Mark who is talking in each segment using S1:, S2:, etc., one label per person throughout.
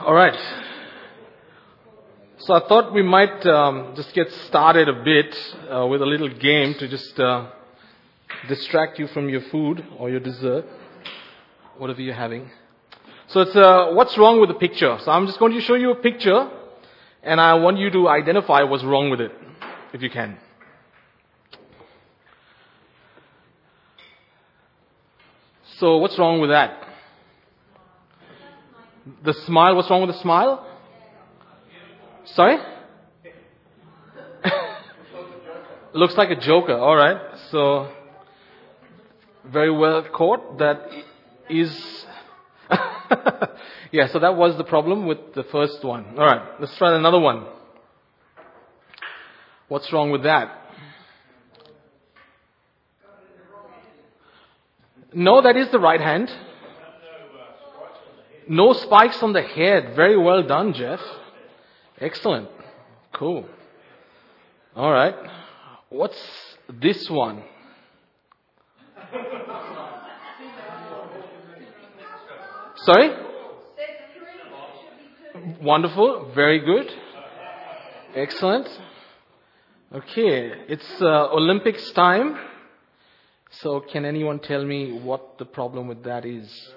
S1: All right. So I thought we might um, just get started a bit uh, with a little game to just uh, distract you from your food or your dessert, whatever you're having. So it's uh, what's wrong with the picture. So I'm just going to show you a picture, and I want you to identify what's wrong with it, if you can. So what's wrong with that? The smile, what's wrong with the smile? Sorry? Looks like a joker, alright. So, very well caught. That is, yeah, so that was the problem with the first one. Alright, let's try another one. What's wrong with that? No, that is the right hand. No spikes on the head. Very well done, Jeff. Excellent. Cool. All right. What's this one? Sorry? Wonderful. Very good. Excellent. Okay. It's uh, Olympics time. So can anyone tell me what the problem with that is?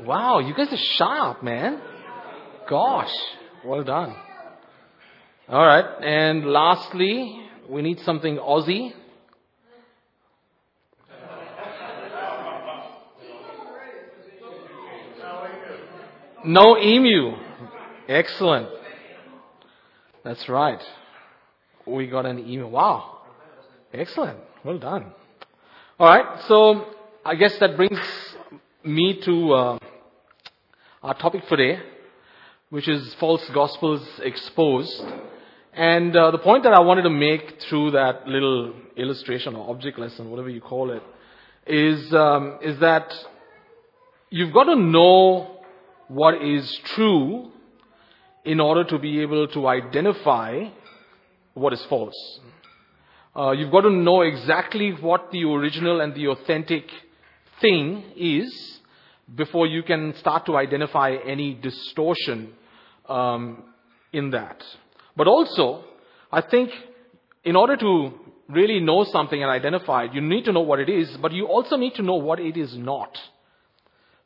S1: Wow, you guys are sharp, man. Gosh, well done. All right, and lastly, we need something Aussie. No emu. Excellent. That's right. We got an emu. Wow. Excellent. Well done. All right, so I guess that brings me to uh, our topic for today, which is false gospels exposed. And uh, the point that I wanted to make through that little illustration or object lesson, whatever you call it, is um, is that you've got to know what is true in order to be able to identify what is false. Uh, you've got to know exactly what the original and the authentic thing is before you can start to identify any distortion um, in that. But also, I think in order to really know something and identify it, you need to know what it is, but you also need to know what it is not.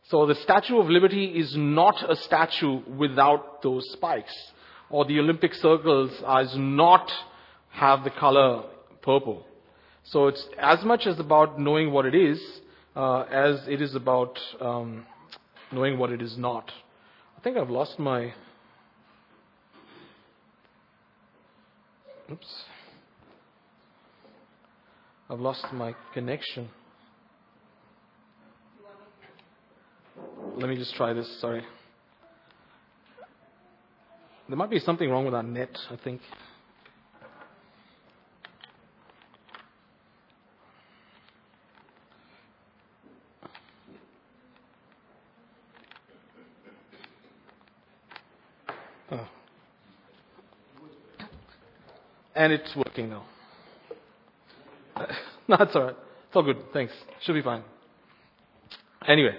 S1: So the Statue of Liberty is not a statue without those spikes, or the Olympic circles does not have the color purple. So it's as much as about knowing what it is uh, as it is about um, knowing what it is not. I think I've lost my. Oops. I've lost my connection. Let me just try this. Sorry. There might be something wrong with our net, I think. Oh. And it's working now. no, it's alright. It's all good. Thanks. Should be fine. Anyway,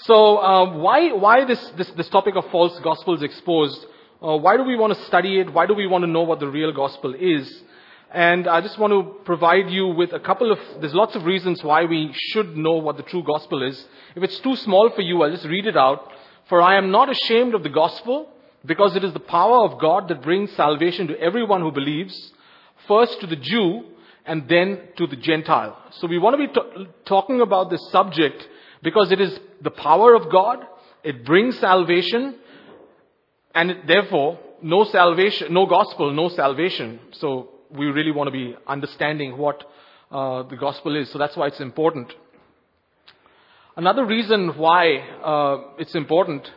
S1: so uh, why why this, this this topic of false gospels exposed? Uh, why do we want to study it? Why do we want to know what the real gospel is? And I just want to provide you with a couple of, there's lots of reasons why we should know what the true gospel is. If it's too small for you, I'll just read it out. For I am not ashamed of the gospel, because it is the power of God that brings salvation to everyone who believes, first to the Jew and then to the Gentile. So we want to be t- talking about this subject because it is the power of God, it brings salvation, and it, therefore, no salvation, no gospel, no salvation. So we really want to be understanding what uh, the gospel is. So that's why it's important. Another reason why uh, it's important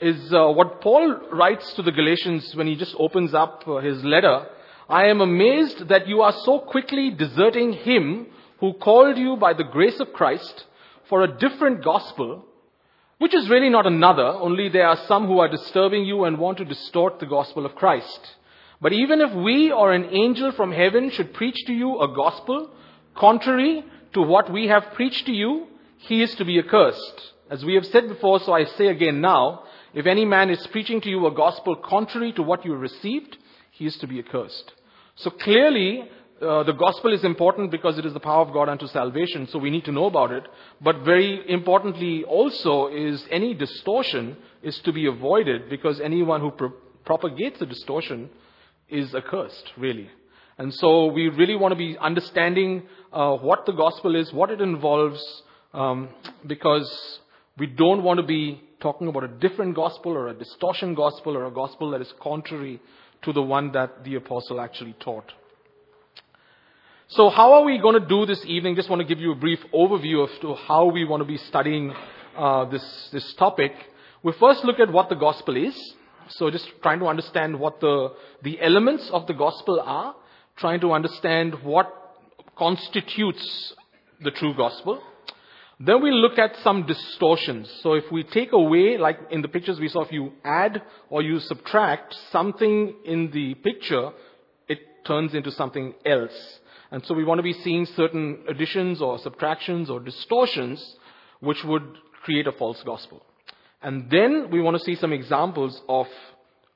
S1: is uh, what Paul writes to the Galatians when he just opens up uh, his letter. I am amazed that you are so quickly deserting him who called you by the grace of Christ for a different gospel, which is really not another, only there are some who are disturbing you and want to distort the gospel of Christ. But even if we or an angel from heaven should preach to you a gospel contrary to what we have preached to you, he is to be accursed. As we have said before, so I say again now, If any man is preaching to you a gospel contrary to what you received, he is to be accursed. So clearly, uh, the gospel is important because it is the power of God unto salvation, so we need to know about it. But very importantly also is any distortion is to be avoided because anyone who pro- propagates a distortion is accursed, really. And so we really want to be understanding uh, what the gospel is, what it involves, um, because we don't want to be talking about a different gospel or a distortion gospel or a gospel that is contrary to the one that the apostle actually taught. So how are we going to do this evening? Just want to give you a brief overview of how we want to be studying uh, this, this topic. We first look at what the gospel is. So just trying to understand what the, the elements of the gospel are, trying to understand what constitutes the true gospel. Then we look at some distortions. So if we take away, like in the pictures we saw, if you add or you subtract something in the picture, it turns into something else. And so we want to be seeing certain additions or subtractions or distortions which would create a false gospel. And then we want to see some examples of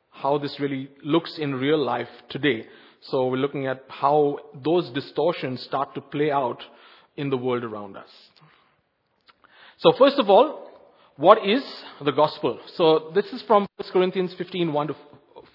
S1: how this really looks in real life today. So we're looking at how those distortions start to play out in the world around us. So first of all, what is the gospel? So this is from 1 Corinthians 15, 1 to,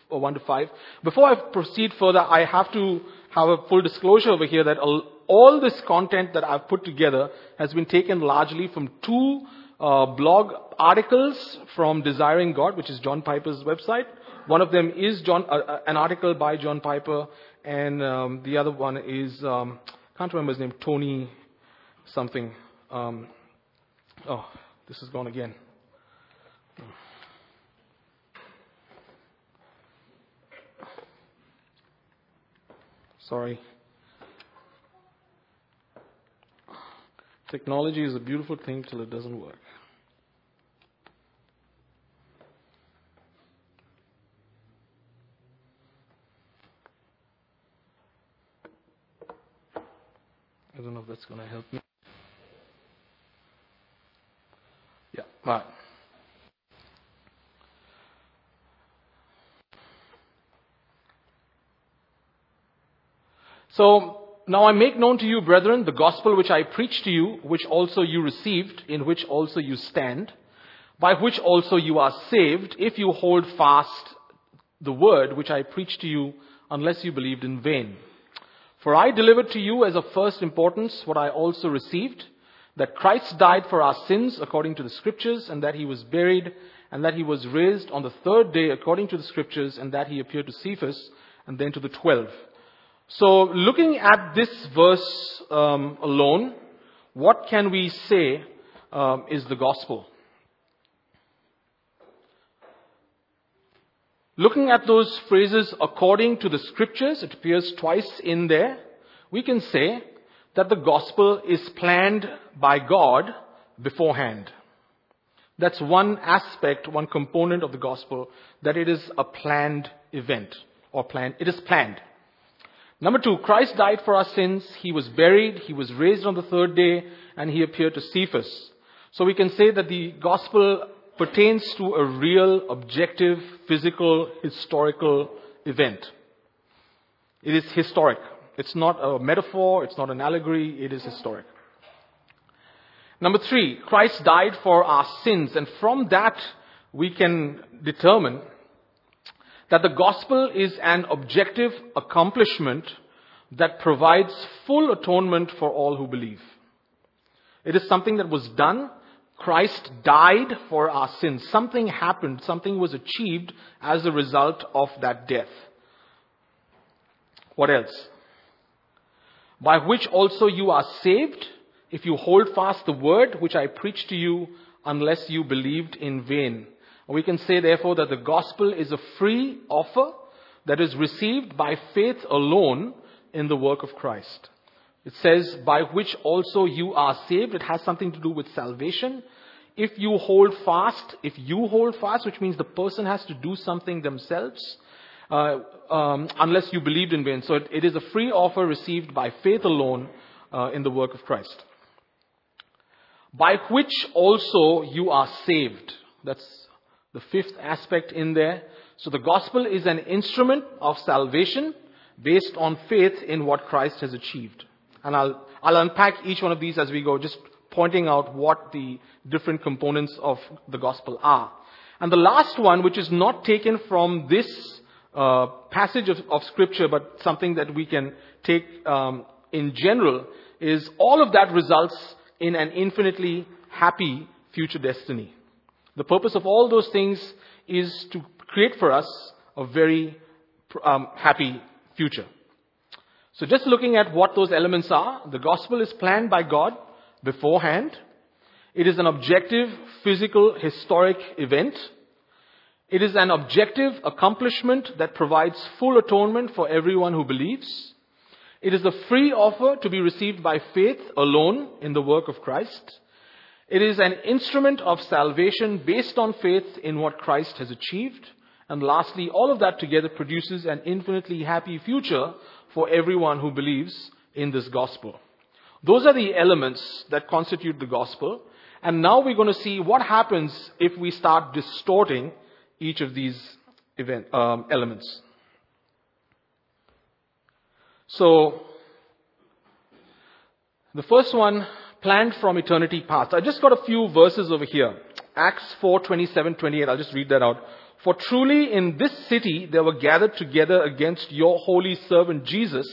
S1: 1 to 5. Before I proceed further, I have to have a full disclosure over here that all this content that I've put together has been taken largely from two uh, blog articles from Desiring God, which is John Piper's website. One of them is John, uh, uh an article by John Piper, and um, the other one is um, can't remember his name, Tony something. Um, oh, this is gone again. Sorry. Technology is a beautiful thing till it doesn't work. I don't know if that's going to help me. Yeah. So, now I make known to you, brethren, the gospel which I preached to you, which also you received, in which also you stand, by which also you are saved, if you hold fast the word which I preached to you, unless you believed in vain. For I delivered to you as of first importance what I also received, that Christ died for our sins according to the scriptures, and that he was buried, and that he was raised on the third day according to the scriptures, and that he appeared to Cephas, and then to the twelve. So, looking at this verse um, alone, what can we say um, is the gospel? Looking at those phrases according to the scriptures, it appears twice in there, we can say that the gospel is planned by God beforehand. That's one aspect, one component of the gospel, that it is a planned event, or planned, it is planned. Number two, Christ died for our sins. He was buried. He was raised on the third day and he appeared to Cephas. So we can say that the gospel pertains to a real, objective, physical, historical event. It is historic. It's not a metaphor. It's not an allegory. It is historic. Number three, Christ died for our sins. And from that, we can determine that the gospel is an objective accomplishment that provides full atonement for all who believe. It is something that was done. Christ died for our sins. Something happened. Something was achieved as a result of that death. What else? By which also you are saved if you hold fast the word which I preached to you unless you believed in vain. We can say, therefore, that the gospel is a free offer that is received by faith alone in the work of Christ. It says, by which also you are saved. It has something to do with salvation. If you hold fast, if you hold fast, which means the person has to do something themselves, uh, um, unless you believed in vain. So it, it is a free offer received by faith alone uh, in the work of Christ. By which also you are saved. That's The fifth aspect in there. So the gospel is an instrument of salvation based on faith in what Christ has achieved. And I'll, I'll unpack each one of these as we go, just pointing out what the different components of the gospel are. And the last one, which is not taken from this uh, passage of, of, scripture, but something that we can take um, in general, is all of that results in an infinitely happy future destiny. The purpose of all those things is to create for us a very um, happy future. So just looking at what those elements are, the gospel is planned by God beforehand. It is an objective, physical, historic event. It is an objective accomplishment that provides full atonement for everyone who believes. It is a free offer to be received by faith alone in the work of Christ. It is an instrument of salvation based on faith in what Christ has achieved. And lastly, all of that together produces an infinitely happy future for everyone who believes in this gospel. Those are the elements that constitute the gospel. And now we're going to see what happens if we start distorting each of these event, um, elements. So, the first one, planned from eternity past. I just got a few verses over here. Acts 4, 27, 28. I'll just read that out. For truly in this city there were gathered together against your holy servant Jesus,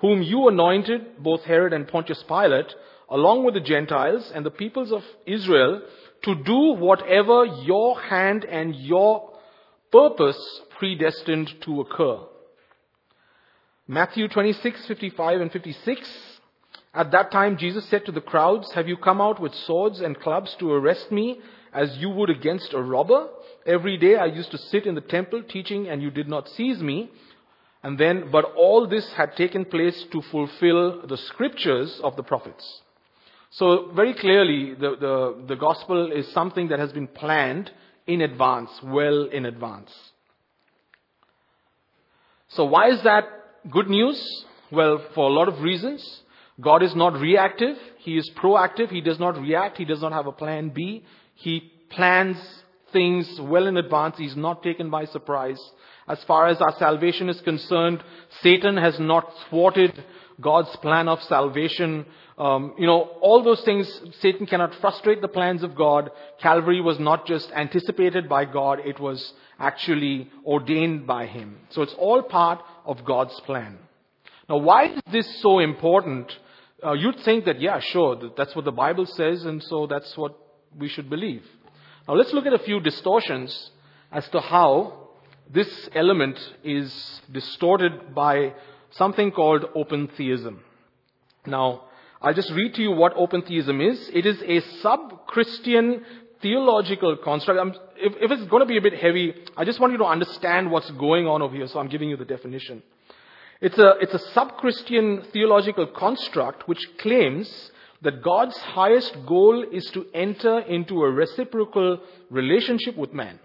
S1: whom you anointed, both Herod and Pontius Pilate, along with the Gentiles and the peoples of Israel, to do whatever your hand and your purpose predestined to occur. Matthew 26, 55 and 56. At that time Jesus said to the crowds, Have you come out with swords and clubs to arrest me as you would against a robber? Every day I used to sit in the temple teaching and you did not seize me. And then, but all this had taken place to fulfill the scriptures of the prophets. So very clearly, the, the, the gospel is something that has been planned in advance, well in advance. So why is that good news? Well, for a lot of reasons. God is not reactive. He is proactive. He does not react. He does not have a plan B. He plans things well in advance. He's not taken by surprise. As far as our salvation is concerned, Satan has not thwarted God's plan of salvation. Um, you know, all those things, Satan cannot frustrate the plans of God. Calvary was not just anticipated by God, it was actually ordained by Him. So it's all part of God's plan. Now, why is this so important? Uh, you'd think that, yeah, sure, that that's what the Bible says, and so that's what we should believe. Now, let's look at a few distortions as to how this element is distorted by something called open theism. Now, I'll just read to you what open theism is. It is a sub-Christian theological construct. If, if, it's going to be a bit heavy, I just want you to understand what's going on over here, so I'm giving you the definition. It's a, it's a sub-Christian theological construct which claims that God's highest goal is to enter into a reciprocal relationship with man.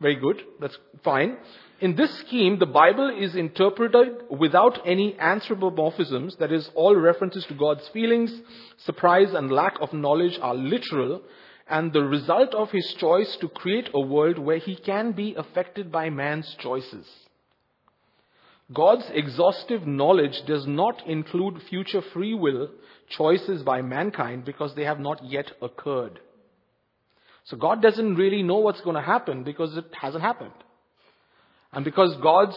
S1: Very good. That's fine. In this scheme, the Bible is interpreted without any anthropomorphisms, that is, all references to God's feelings, surprise, and lack of knowledge are literal, and the result of his choice to create a world where he can be affected by man's choices. God's exhaustive knowledge does not include future free will choices by mankind because they have not yet occurred. So God doesn't really know what's going to happen because it hasn't happened. And because God's,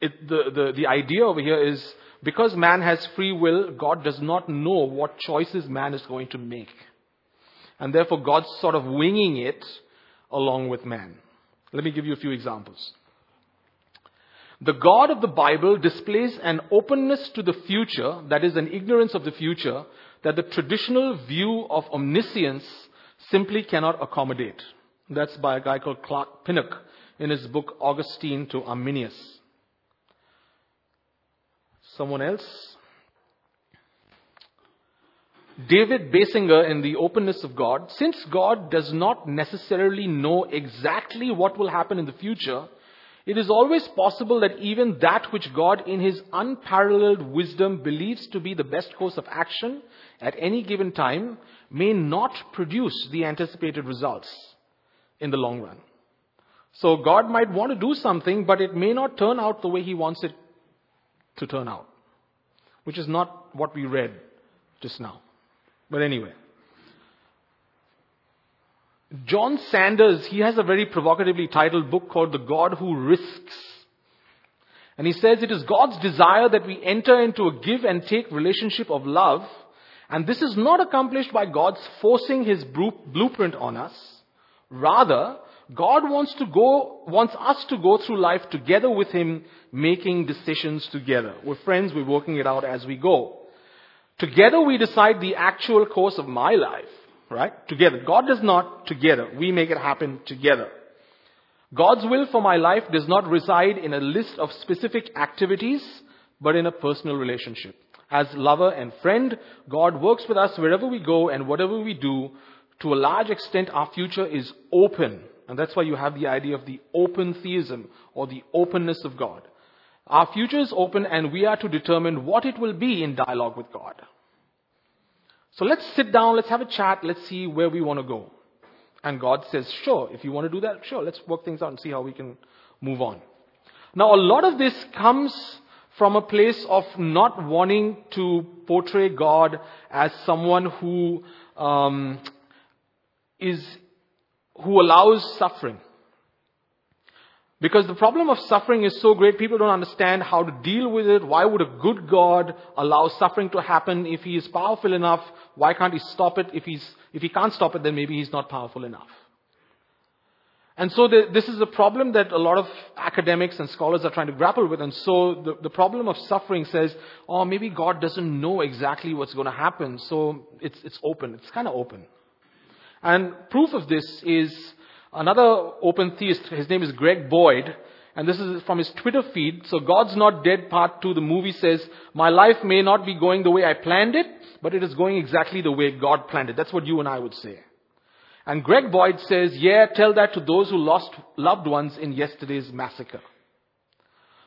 S1: it, the, the, the idea over here is because man has free will, God does not know what choices man is going to make. And therefore God's sort of winging it along with man. Let me give you a few examples. The God of the Bible displays an openness to the future, that is, an ignorance of the future, that the traditional view of omniscience simply cannot accommodate. That's by a guy called Clark Pinnock in his book Augustine to Arminius. Someone else? David Basinger in The Openness of God. Since God does not necessarily know exactly what will happen in the future, it is always possible that even that which God in his unparalleled wisdom believes to be the best course of action at any given time may not produce the anticipated results. in the long run. So God might want to do something, but it may not turn out the way He wants it to turn out, which is not what we read just now. But anyway. John Sanders, he has a very provocatively titled book called The God Who Risks. And he says it is God's desire that we enter into a give and take relationship of love. And this is not accomplished by God's forcing his blueprint on us. Rather, God wants to go, wants us to go through life together with him, making decisions together. We're friends, we're working it out as we go. Together we decide the actual course of my life, right? Together. God does not together. We make it happen together. God's will for my life does not reside in a list of specific activities, but in a personal relationship. As lover and friend, God works with us wherever we go and whatever we do. To a large extent, our future is open. And that's why you have the idea of the open theism or the openness of God. Our future is open and we are to determine what it will be in dialogue with God. So let's sit down, let's have a chat, let's see where we want to go. And God says, sure, if you want to do that, sure, let's work things out and see how we can move on. Now, a lot of this comes from a place of not wanting to portray God as someone who um, is who allows suffering. Because the problem of suffering is so great, people don't understand how to deal with it. Why would a good God allow suffering to happen if he is powerful enough? Why can't he stop it? If, he's, if he can't stop it, then maybe he's not powerful enough. And so the, this is a problem that a lot of academics and scholars are trying to grapple with. And so the, the problem of suffering says, oh, maybe God doesn't know exactly what's going to happen. So it's, it's open. It's kind of open. And proof of this is Another open theist, his name is Greg Boyd, and this is from his Twitter feed. So God's Not Dead Part 2, the movie says, My life may not be going the way I planned it, but it is going exactly the way God planned it. That's what you and I would say. And Greg Boyd says, Yeah, tell that to those who lost loved ones in yesterday's massacre.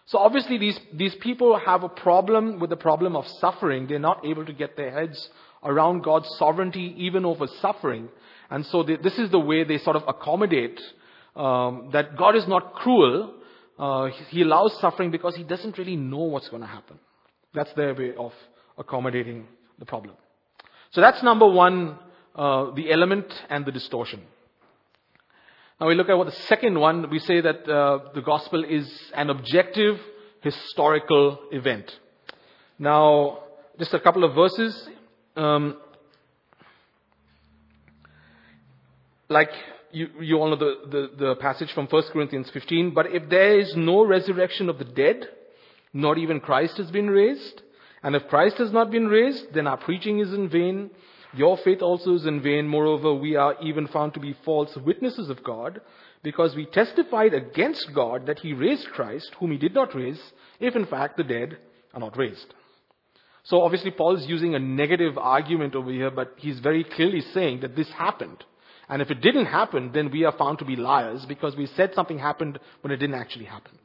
S1: So obviously these, these people have a problem with the problem of suffering. They're not able to get their heads around God's sovereignty even over suffering. And so they, this is the way they sort of accommodate um, that God is not cruel. Uh, he allows suffering because he doesn't really know what's going to happen. That's their way of accommodating the problem. So that's number one, uh, the element and the distortion. Now we look at what the second one, we say that uh, the gospel is an objective historical event. Now, just a couple of verses. Um, like you, you all know the, the, the passage from 1 Corinthians 15, but if there is no resurrection of the dead, not even Christ has been raised, and if Christ has not been raised, then our preaching is in vain, your faith also is in vain. Moreover, we are even found to be false witnesses of God, because we testified against God that he raised Christ, whom he did not raise, if in fact the dead are not raised. So obviously Paul is using a negative argument over here, but he's very clearly saying that this happened. And if it didn't happen, then we are found to be liars because we said something happened when it didn't actually happen.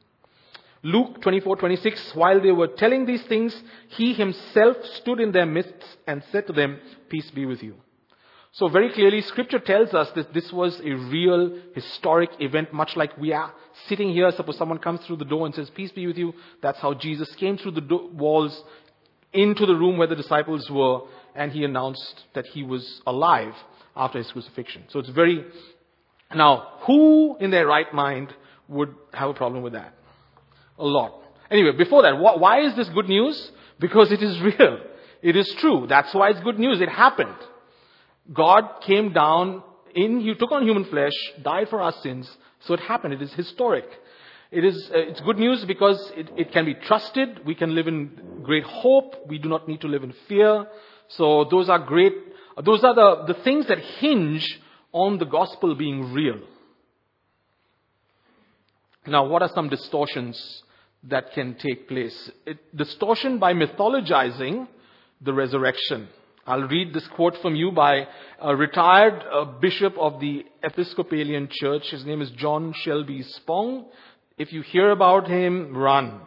S1: Luke 24:26 while they were telling these things he himself stood in their midst and said to them peace be with you. So very clearly scripture tells us that this was a real historic event much like we are sitting here suppose someone comes through the door and says peace be with you that's how Jesus came through the do- walls into the room where the disciples were and he announced that he was alive after his crucifixion. So it's very, now, who in their right mind would have a problem with that? A lot. Anyway, before that, wh- why is this good news? Because it is real. It is true. That's why it's good news. It happened. God came down in, he took on human flesh, died for our sins, so it happened. It is historic. It is, uh, it's good news because it, it can be trusted. We can live in great hope. We do not need to live in fear. So those are great those are the, the things that hinge on the gospel being real. Now, what are some distortions that can take place? It, distortion by mythologizing the resurrection. I'll read this quote from you by a retired uh, bishop of the Episcopalian Church. His name is John Shelby Spong. If you hear about him, run.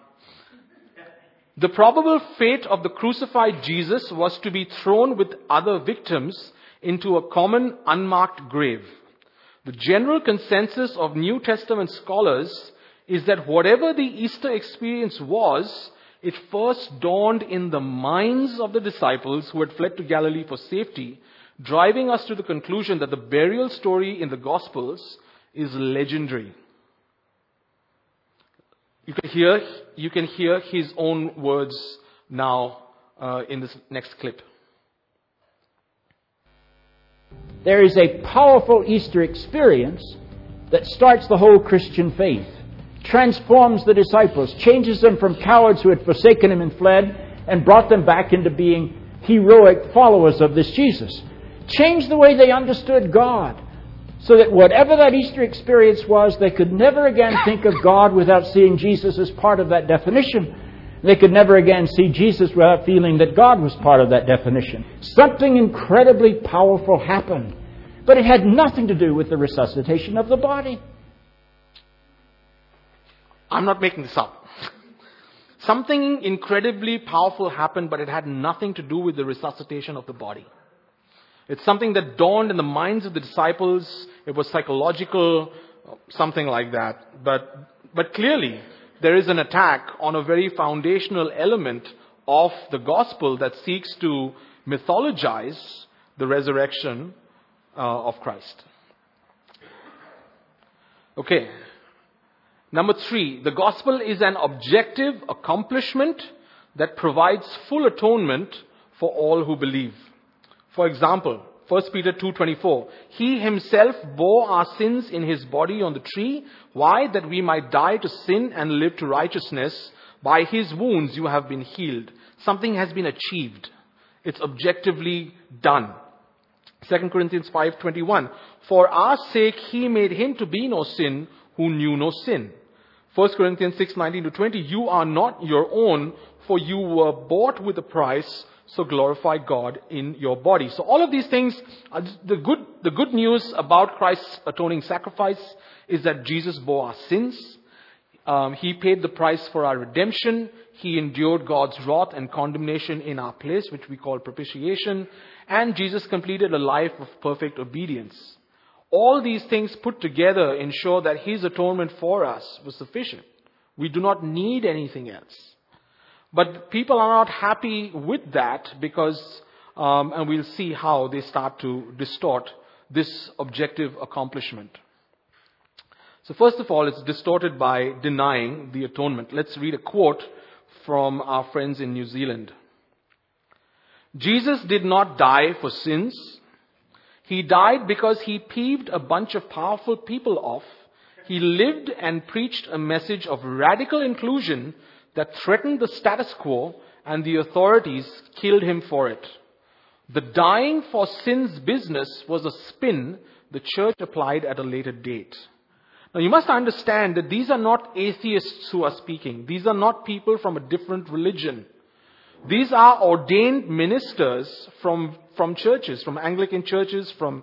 S1: The probable fate of the crucified Jesus was to be thrown with other victims into a common unmarked grave. The general consensus of New Testament scholars is that whatever the Easter experience was, it first dawned in the minds of the disciples who had fled to Galilee for safety, driving us to the conclusion that the burial story in the Gospels is legendary. You can hear, you can hear his own words now uh, in this next clip.
S2: There is a powerful Easter experience that starts the whole Christian faith transforms the disciples, changes them from cowards who had forsaken him and fled, and brought them back into being heroic followers of this Jesus. Changed the way they understood God, so that whatever that Easter experience was, they could never again think of God without seeing Jesus as part of that definition. They could never again see Jesus without feeling that God was part of that definition. Something incredibly powerful happened, but it had nothing to do with the resuscitation of the body.
S1: I'm not making this up. Something incredibly powerful happened, but it had nothing to do with the resuscitation of the body. It's something that dawned in the minds of the disciples. It was psychological, something like that. But, but clearly, there is an attack on a very foundational element of the gospel that seeks to mythologize the resurrection uh, of Christ. Okay, Number three, the gospel is an objective accomplishment that provides full atonement for all who believe. For example, 1 Peter 2:24 He himself bore our sins in his body on the tree why? That we might die to sin and live to righteousness. By his wounds you have been healed. Something has been achieved. It's objectively done. 2 Corinthians 5:21 For our sake he made him to be no sin who knew no sin. 1 Corinthians 6:19 to 20, you are not your own, for you were bought with a price, so glorify God in your body. So all of these things, the good, the good news about Christ's atoning sacrifice is that Jesus bore our sins. Um, he paid the price for our redemption. He endured God's wrath and condemnation in our place, which we call propitiation. And Jesus completed a life of perfect obedience. All these things put together ensure that His atonement for us was sufficient. We do not need anything else. But people are not happy with that because, um, and we'll see how they start to distort this objective accomplishment. So first of all, it's distorted by denying the atonement. Let's read a quote from our friends in New Zealand. Jesus did not die for sins, he died because he peeved a bunch of powerful people off. He lived and preached a message of radical inclusion that threatened the status quo and the authorities killed him for it. The dying for sins business was a spin the church applied at a later date. Now you must understand that these are not atheists who are speaking. These are not people from a different religion. These are ordained ministers from, from churches, from Anglican churches, from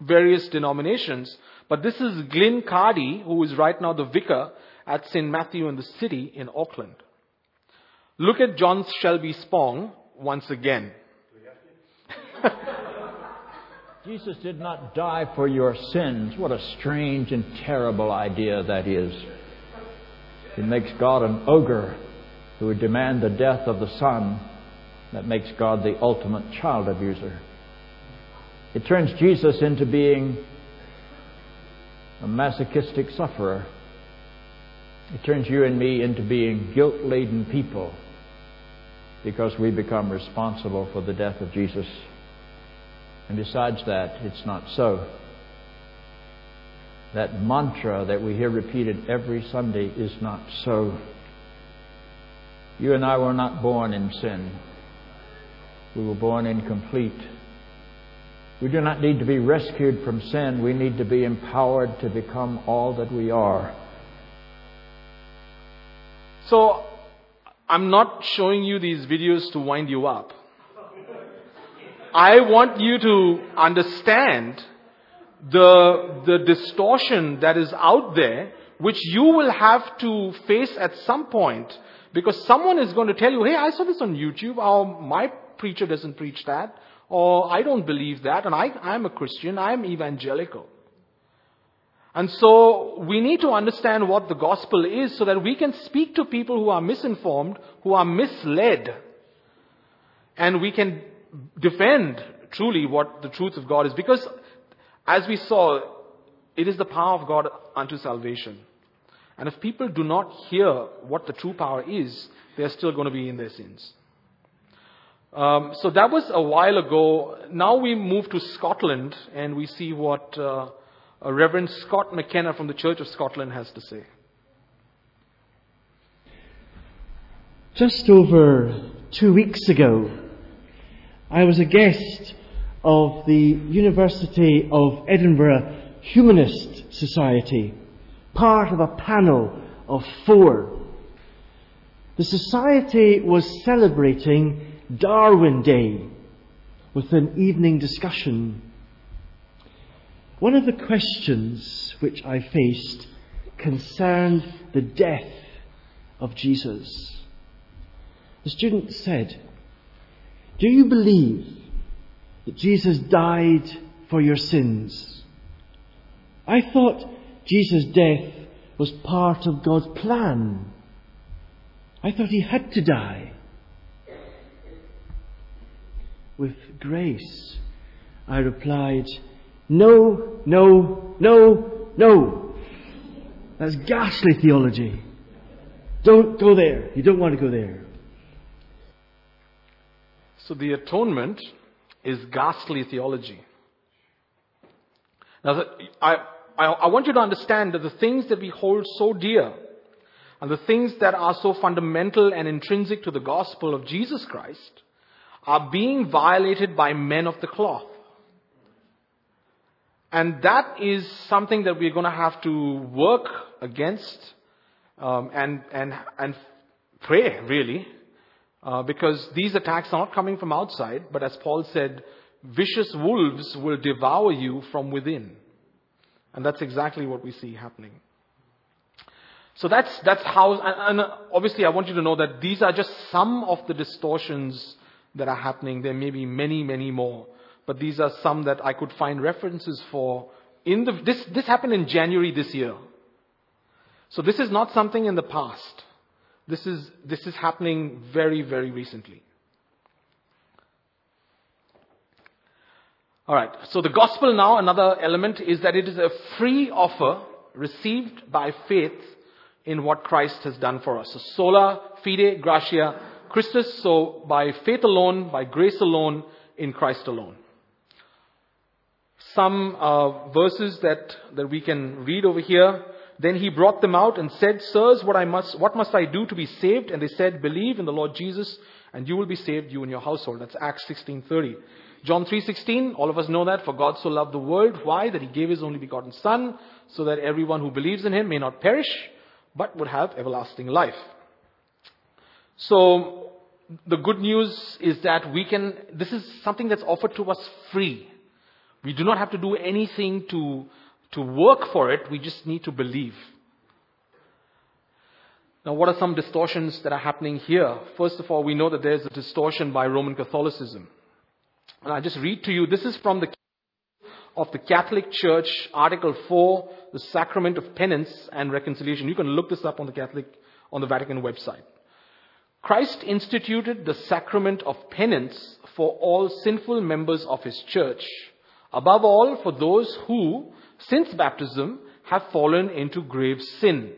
S1: various denominations. But this is Glyn Cardy, who is right now the vicar at St. Matthew in the city in Auckland. Look at John Shelby Spong once again.
S2: Jesus did not die for your sins. What a strange and terrible idea that is. It makes God an ogre who would demand the death of the Son that makes God the ultimate child abuser. It turns Jesus into being a masochistic sufferer. It turns you and me into being guilt laden people because we become responsible for the death of Jesus. And besides that, it's not so. That mantra that we hear repeated every Sunday is not so. You and I were not born in sin. We were born incomplete. We do not need to be rescued from sin. We need to be empowered to become all that we are.
S1: So, I'm not showing you these videos to wind you up. I want you to understand the, the distortion that is out there, which you will have to face at some point because someone is going to tell you, hey, I saw this on YouTube, or my preacher doesn't preach that, or I don't believe that, and I, I'm a Christian, I'm evangelical. And so we need to understand what the gospel is so that we can speak to people who are misinformed, who are misled, and we can defend truly what the truth of God is. Because as we saw, it is the power of God unto salvation. And if people do not hear what the true power is, they're still going to be in their sins. Um, so that was a while ago. Now we move to Scotland and we see what uh, Reverend Scott McKenna from the Church of Scotland has to say.
S3: Just over two weeks ago, I was a guest of the University of Edinburgh Humanist Society, part of a panel of four. The Society was celebrating Darwin Day with an evening discussion. One of the questions which I faced concerned the death of Jesus. The student said, Do you believe that Jesus died for your sins? I thought Jesus' death was part of God's plan. I thought he had to die with grace? I replied, No, no, no, no. That's ghastly theology. Don't go there. You don't want to go there.
S1: So the atonement is ghastly theology. Now, I, I, I want you to understand that the things that we hold so dear and the things that are so fundamental and intrinsic to the gospel of Jesus Christ are being violated by men of the cloth. And that is something that we're going to have to work against um, and, and, and pray, really. Uh, because these attacks are not coming from outside, but as Paul said, vicious wolves will devour you from within. And that's exactly what we see happening. So that's, that's how, and, and obviously I want you to know that these are just some of the distortions that are happening. There may be many, many more. But these are some that I could find references for in the, this, this happened in January this year. So this is not something in the past. This is, this is happening very, very recently. Alright, so the gospel now, another element is that it is a free offer received by faith in what Christ has done for us. So sola fide gratia Christus, so by faith alone, by grace alone, in Christ alone. Some uh, verses that, that we can read over here. Then he brought them out and said, Sirs, what, I must, what must I do to be saved? And they said, Believe in the Lord Jesus, and you will be saved, you and your household. That's Acts 16.30. John 3.16, all of us know that, for God so loved the world. Why? That he gave his only begotten Son, so that everyone who believes in him may not perish, but would have everlasting life. So, the good news is that we can, this is something that's offered to us free. We do not have to do anything to, to work for it, we just need to believe. Now, what are some distortions that are happening here? First of all, we know that there's a distortion by Roman Catholicism. And I just read to you, this is from the of the Catholic Church, Article 4, the Sacrament of Penance and Reconciliation. You can look this up on the Catholic, on the Vatican website. Christ instituted the sacrament of penance for all sinful members of his church, above all for those who, since baptism, have fallen into grave sin,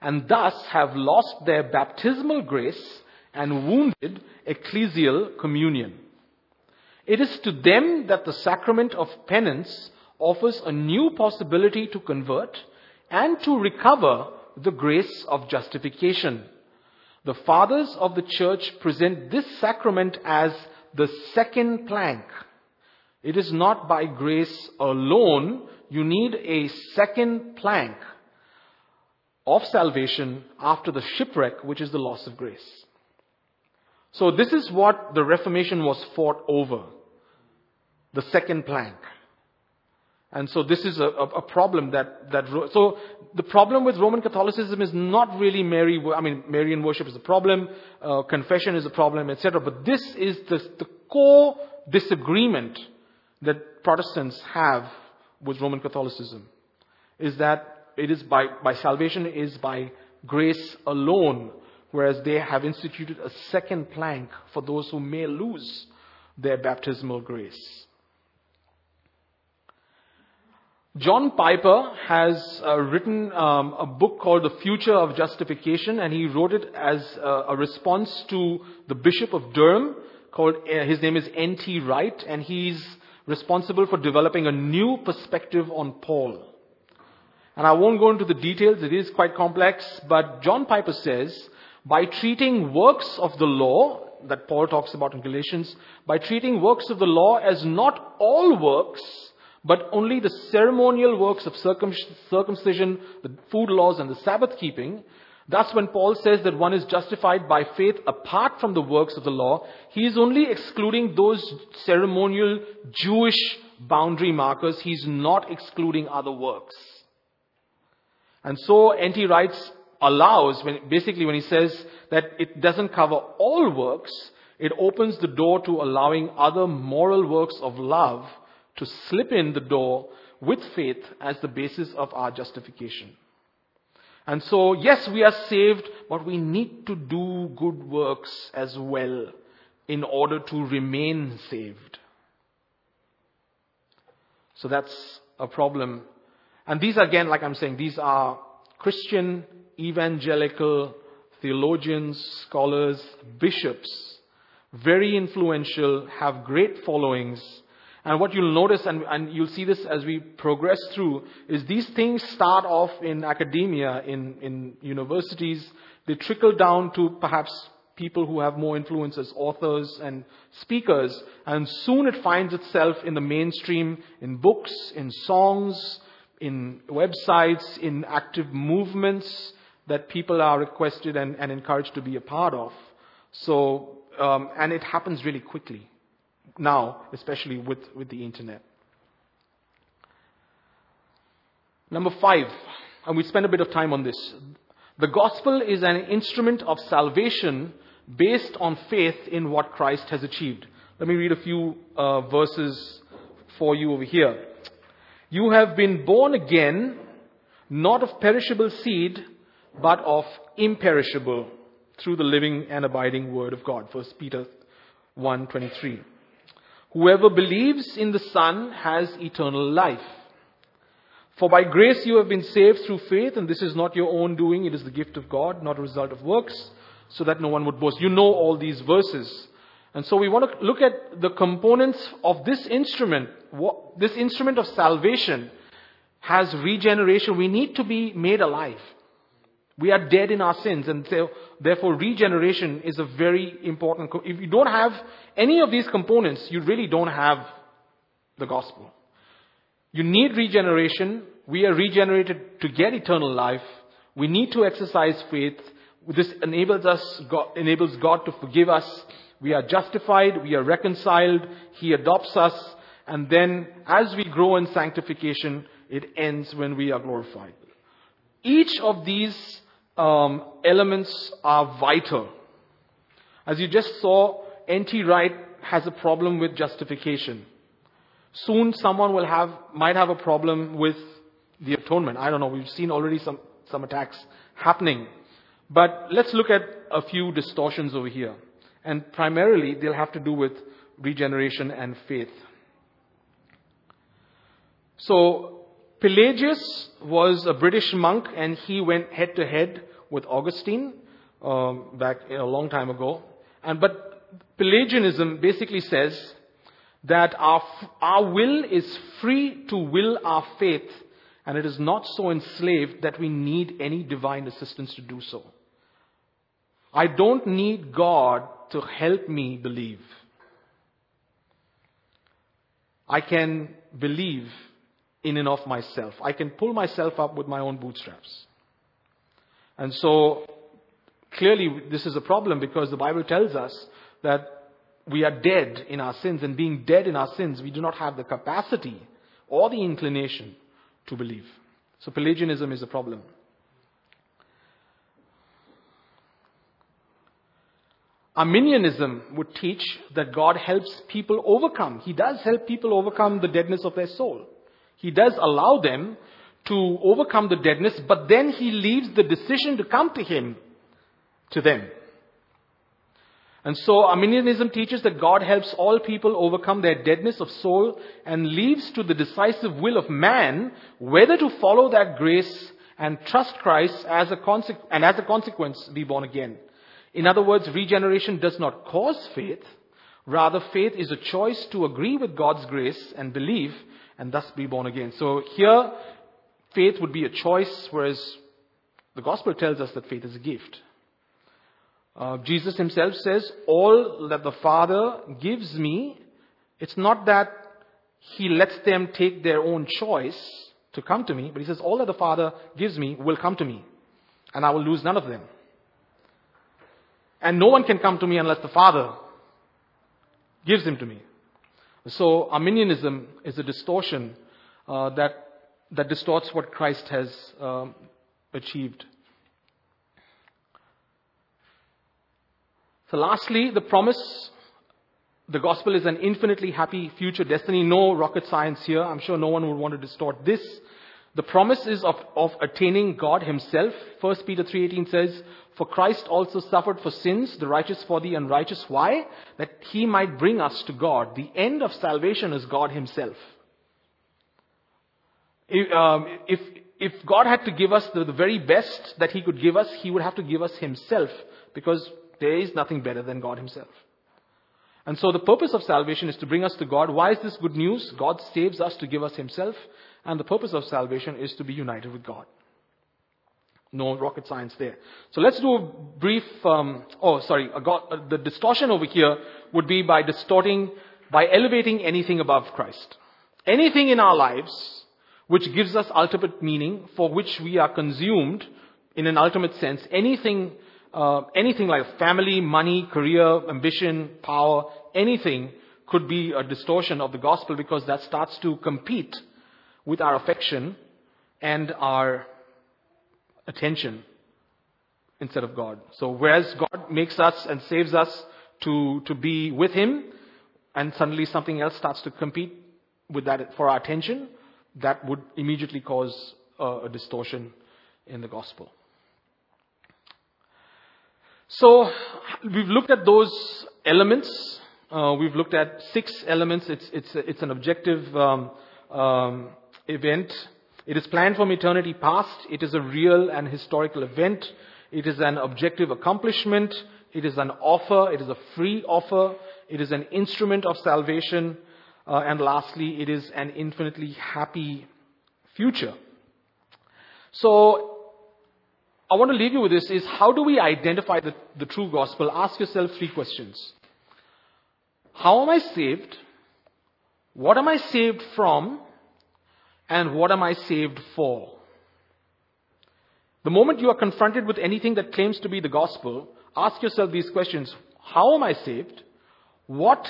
S1: and thus have lost their baptismal grace and wounded ecclesial communion. It is to them that the sacrament of penance offers a new possibility to convert and to recover the grace of justification. The fathers of the church present this sacrament as the second plank. It is not by grace alone. You need a second plank of salvation after the shipwreck, which is the loss of grace. So this is what the Reformation was fought over. The second plank. And so this is a, a, a, problem that, that, so the problem with Roman Catholicism is not really Mary, I mean, Marian worship is a problem, uh, confession is a problem, etc. But this is the, the core disagreement that Protestants have with Roman Catholicism. is that it is by, by salvation is by grace alone, whereas they have instituted a second plank for those who may lose their baptismal grace. John Piper has uh, written um, a book called The Future of Justification, and he wrote it as a, a response to the Bishop of Durham, called uh, his name is N.T. Wright, and he's responsible for developing a new perspective on Paul. And I won't go into the details; it is quite complex. But John Piper says, by treating works of the law that Paul talks about in Galatians, by treating works of the law as not all works but only the ceremonial works of circumcision, the food laws, and the Sabbath keeping. Thus, when Paul says that one is justified by faith apart from the works of the law, he is only excluding those ceremonial Jewish boundary markers. He's not excluding other works. And so, N.T. Wrights allows, when, basically when he says that it doesn't cover all works, it opens the door to allowing other moral works of love to slip in the door with faith as the basis of our justification. And so, yes, we are saved, but we need to do good works as well in order to remain saved. So that's a problem. And these, again, like I'm saying, these are Christian, evangelical, theologians, scholars, bishops, very influential, have great followings, and what you'll notice, and, and, you'll see this as we progress through, is these things start off in academia, in, in universities. They trickle down to perhaps people who have more influence as authors and speakers. And soon it finds itself in the mainstream, in books, in songs, in websites, in active movements that people are requested and, and encouraged to be a part of. So, um, and it happens really quickly now, especially with, with the internet. Number five, and we spend a bit of time on this. The gospel is an instrument of salvation based on faith in what Christ has achieved. Let me read a few uh, verses for you over here. You have been born again, not of perishable seed, but of imperishable, through the living and abiding word of God. 1 Peter 1:23. Whoever believes in the Son has eternal life. For by grace you have been saved through faith, and this is not your own doing, it is the gift of God, not a result of works, so that no one would boast. You know all these verses. And so we want to look at the components of this instrument. This instrument of salvation has regeneration. We need to be made alive. We are dead in our sins, and so, therefore regeneration is a very important. Co- if you don't have any of these components, you really don't have the gospel. You need regeneration. We are regenerated to get eternal life. We need to exercise faith. This enables us, God, enables God to forgive us. We are justified. We are reconciled. He adopts us. And then, as we grow in sanctification, it ends when we are glorified. Each of these um, elements are vital. As you just saw, N.T. Wright has a problem with justification. Soon someone will have, might have a problem with the atonement. I don't know. We've seen already some, some attacks happening. But let's look at a few distortions over here. And primarily, they'll have to do with regeneration and faith. So, Pelagius was a British monk and he went head to head with Augustine um, back a long time ago. And but Pelagianism basically says that our, our will is free to will our faith and it is not so enslaved that we need any divine assistance to do so. I don't need God to help me believe. I can believe in and of myself. I can pull myself up with my own bootstraps. And so, clearly, this is a problem because the Bible tells us that we are dead in our sins, and being dead in our sins, we do not have the capacity or the inclination to believe. So, Pelagianism is a problem. Arminianism would teach that God helps people overcome. He does help people overcome the deadness of their soul. He does allow them to overcome the deadness, but then he leaves the decision to come to him to them. And so Arminianism teaches that God helps all people overcome their deadness of soul and leaves to the decisive will of man whether to follow that grace and trust Christ as a conse- and as a consequence be born again. In other words, regeneration does not cause faith. Rather, faith is a choice to agree with God's grace and believe and thus be born again. So here, faith would be a choice, whereas the gospel tells us that faith is a gift. Uh, Jesus himself says, All that the Father gives me, it's not that he lets them take their own choice to come to me, but he says, All that the Father gives me will come to me, and I will lose none of them. And no one can come to me unless the Father gives him to me. So Arminianism is a distortion uh, that, that distorts what Christ has um, achieved. So lastly, the promise, the gospel is an infinitely happy future destiny. No rocket science here. I'm sure no one would want to distort this. The promise is of, of attaining God himself. 1 Peter 3.18 says, For Christ also suffered for sins, the righteous for the unrighteous. Why? That he might bring us to God. The end of salvation is God himself. If, um, if, if God had to give us the, the very best that he could give us, he would have to give us himself because there is nothing better than God Himself. And so the purpose of salvation is to bring us to God. Why is this good news? God saves us to give us Himself, and the purpose of salvation is to be united with God. No rocket science there. So let's do a brief, um, oh sorry, God, uh, the distortion over here would be by distorting, by elevating anything above Christ. Anything in our lives which gives us ultimate meaning, for which we are consumed in an ultimate sense, anything uh, anything like family, money, career, ambition, power, anything could be a distortion of the gospel because that starts to compete with our affection and our attention instead of God. So whereas God makes us and saves us to, to be with Him, and suddenly something else starts to compete with that for our attention, that would immediately cause a, a distortion in the gospel. So we've looked at those elements. Uh, we've looked at six elements. It's, it's, it's an objective um, um, event. It is planned from eternity past. It is a real and historical event. It is an objective accomplishment. It is an offer. It is a free offer. It is an instrument of salvation. Uh, and lastly, it is an infinitely happy future. So I want to leave you with this is how do we identify the, the true gospel? Ask yourself three questions. How am I saved? What am I saved from? And what am I saved for? The moment you are confronted with anything that claims to be the gospel, ask yourself these questions. How am I saved? What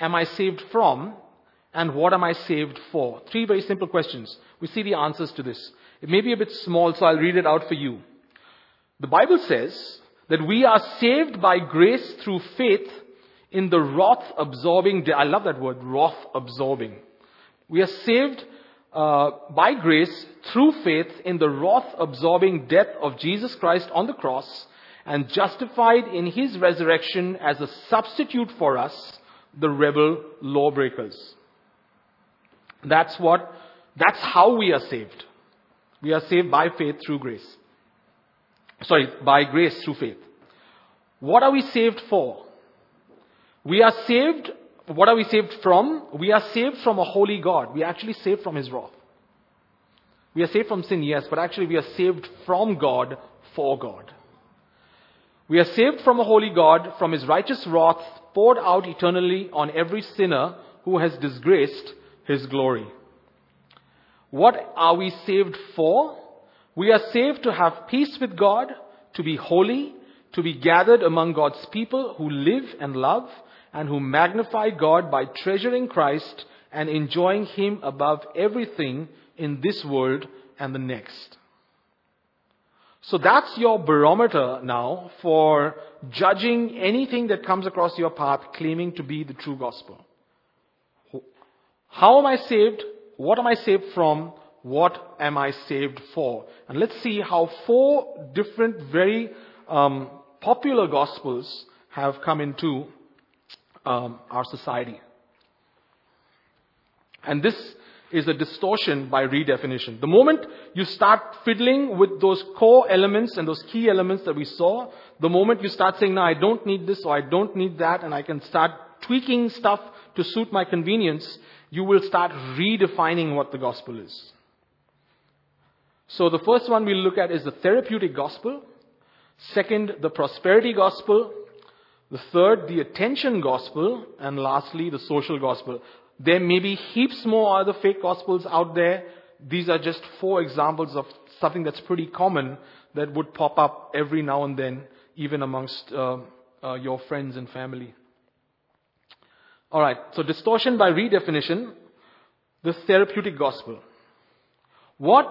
S1: am I saved from? And what am I saved for? Three very simple questions. We see the answers to this. It may be a bit small, so I'll read it out for you. The Bible says that we are saved by grace through faith in the wrath absorbing, I love that word, wrath absorbing. We are saved uh, by grace through faith in the wrath absorbing death of Jesus Christ on the cross and justified in his resurrection as a substitute for us, the rebel lawbreakers. That's what, that's how we are saved. We are saved by faith through grace sorry, by grace through faith. What are we saved for? We are saved, what are we saved from? We are saved from a holy God. We are actually saved from His wrath. We are saved from sin, yes, but actually we are saved from God for God. We are saved from a holy God, from His righteous wrath poured out eternally on every sinner who has disgraced His glory. What are we saved for? We are saved to have peace with God, to be holy, to be gathered among God's people who live and love and who magnify God by treasuring Christ and enjoying Him above everything in this world and the next. So that's your barometer now for judging anything that comes across your path claiming to be the true gospel. How am I saved? What am I saved from? what am I saved for? And let's see how four different, very um, popular gospels have come into um, our society. And this is a distortion by redefinition. The moment you start fiddling with those core elements and those key elements that we saw, the moment you start saying, no, I don't need this or I don't need that, and I can start tweaking stuff to suit my convenience, you will start redefining what the gospel is. So the first one we'll look at is the therapeutic gospel. Second, the prosperity gospel. The third, the attention gospel. And lastly, the social gospel. There may be heaps more other fake gospels out there. These are just four examples of something that's pretty common that would pop up every now and then, even amongst uh, uh, your friends and family. Alright, so distortion by redefinition, the therapeutic gospel. What,